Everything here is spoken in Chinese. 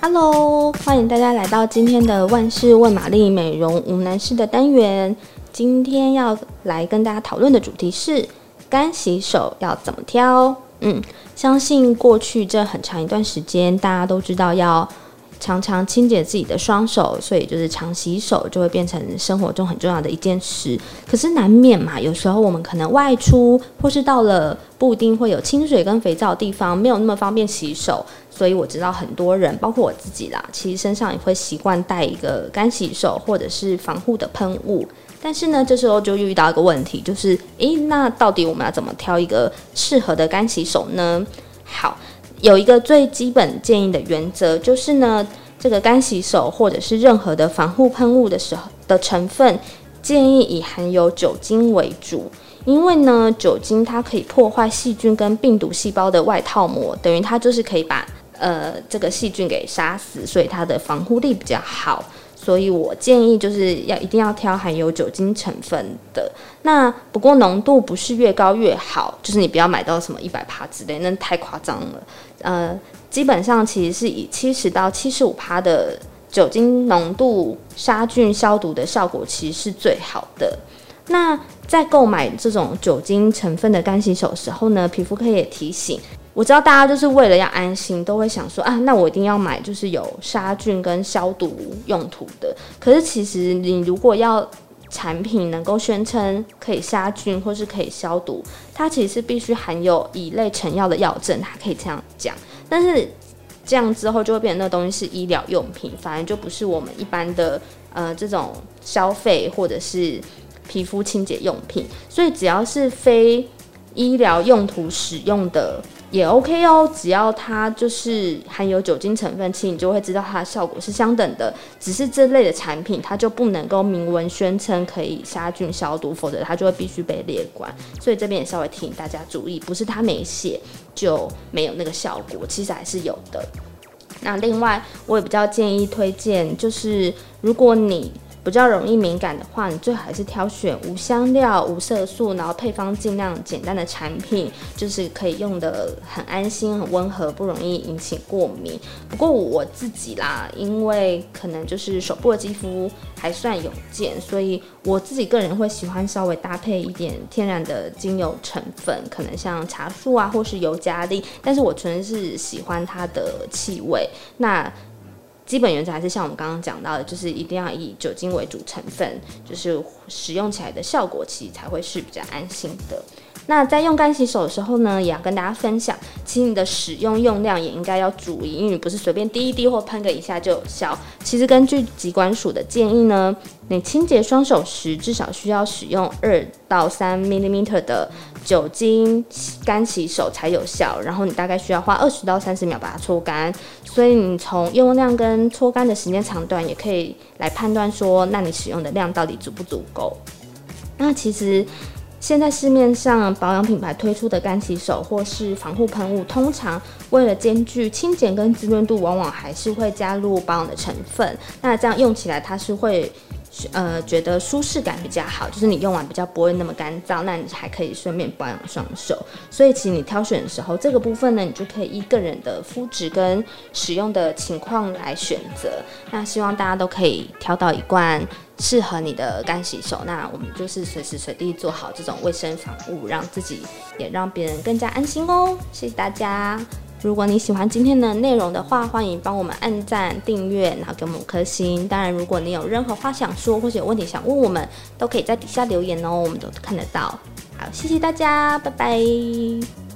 Hello，欢迎大家来到今天的万事问玛丽美容无男士的单元。今天要来跟大家讨论的主题是干洗手要怎么挑？嗯，相信过去这很长一段时间，大家都知道要常常清洁自己的双手，所以就是常洗手就会变成生活中很重要的一件事。可是难免嘛，有时候我们可能外出，或是到了不一定会有清水跟肥皂的地方，没有那么方便洗手。所以我知道很多人，包括我自己啦，其实身上也会习惯带一个干洗手或者是防护的喷雾。但是呢，这时候就遇到一个问题，就是，诶，那到底我们要怎么挑一个适合的干洗手呢？好，有一个最基本建议的原则，就是呢，这个干洗手或者是任何的防护喷雾的时候的成分，建议以含有酒精为主，因为呢，酒精它可以破坏细菌跟病毒细胞的外套膜，等于它就是可以把。呃，这个细菌给杀死，所以它的防护力比较好。所以我建议就是要一定要挑含有酒精成分的。那不过浓度不是越高越好，就是你不要买到什么一百帕之类，那太夸张了。呃，基本上其实是以七十到七十五帕的酒精浓度杀菌消毒的效果，其实是最好的。那在购买这种酒精成分的干洗手的时候呢，皮肤科也提醒。我知道大家就是为了要安心，都会想说啊，那我一定要买就是有杀菌跟消毒用途的。可是其实你如果要产品能够宣称可以杀菌或是可以消毒，它其实必须含有乙类成药的药证，它可以这样讲。但是这样之后就会变成那东西是医疗用品，反而就不是我们一般的呃这种消费或者是皮肤清洁用品。所以只要是非医疗用途使用的。也 OK 哦，只要它就是含有酒精成分，其实你就会知道它的效果是相等的。只是这类的产品，它就不能够明文宣称可以杀菌消毒，否则它就会必须被列管。所以这边也稍微提醒大家注意，不是它没写就没有那个效果，其实还是有的。那另外，我也比较建议推荐，就是如果你比较容易敏感的话，你最好还是挑选无香料、无色素，然后配方尽量简单的产品，就是可以用得很安心、很温和，不容易引起过敏。不过我自己啦，因为可能就是手部的肌肤还算有见，所以我自己个人会喜欢稍微搭配一点天然的精油成分，可能像茶树啊，或是尤加利。但是我纯是喜欢它的气味。那基本原则还是像我们刚刚讲到的，就是一定要以酒精为主成分，就是使用起来的效果其实才会是比较安心的。那在用干洗手的时候呢，也要跟大家分享，其实你的使用用量也应该要注意，因为你不是随便滴一滴或喷个一下就有效。其实根据疾管署的建议呢，你清洁双手时至少需要使用二到三 millimeter 的酒精干洗手才有效，然后你大概需要花二十到三十秒把它搓干。所以你从用量跟搓干的时间长短也可以来判断说，那你使用的量到底足不足够？那其实。现在市面上保养品牌推出的干洗手或是防护喷雾，通常为了兼具清洁跟滋润度，往往还是会加入保养的成分。那这样用起来，它是会。呃，觉得舒适感比较好，就是你用完比较不会那么干燥，那你还可以顺便保养双手。所以其实你挑选的时候，这个部分呢，你就可以依个人的肤质跟使用的情况来选择。那希望大家都可以挑到一罐适合你的干洗手。那我们就是随时随地做好这种卫生防护，让自己也让别人更加安心哦。谢谢大家。如果你喜欢今天的内容的话，欢迎帮我们按赞、订阅，然后给我们五颗星。当然，如果你有任何话想说，或者有问题想问我们，都可以在底下留言哦，我们都看得到。好，谢谢大家，拜拜。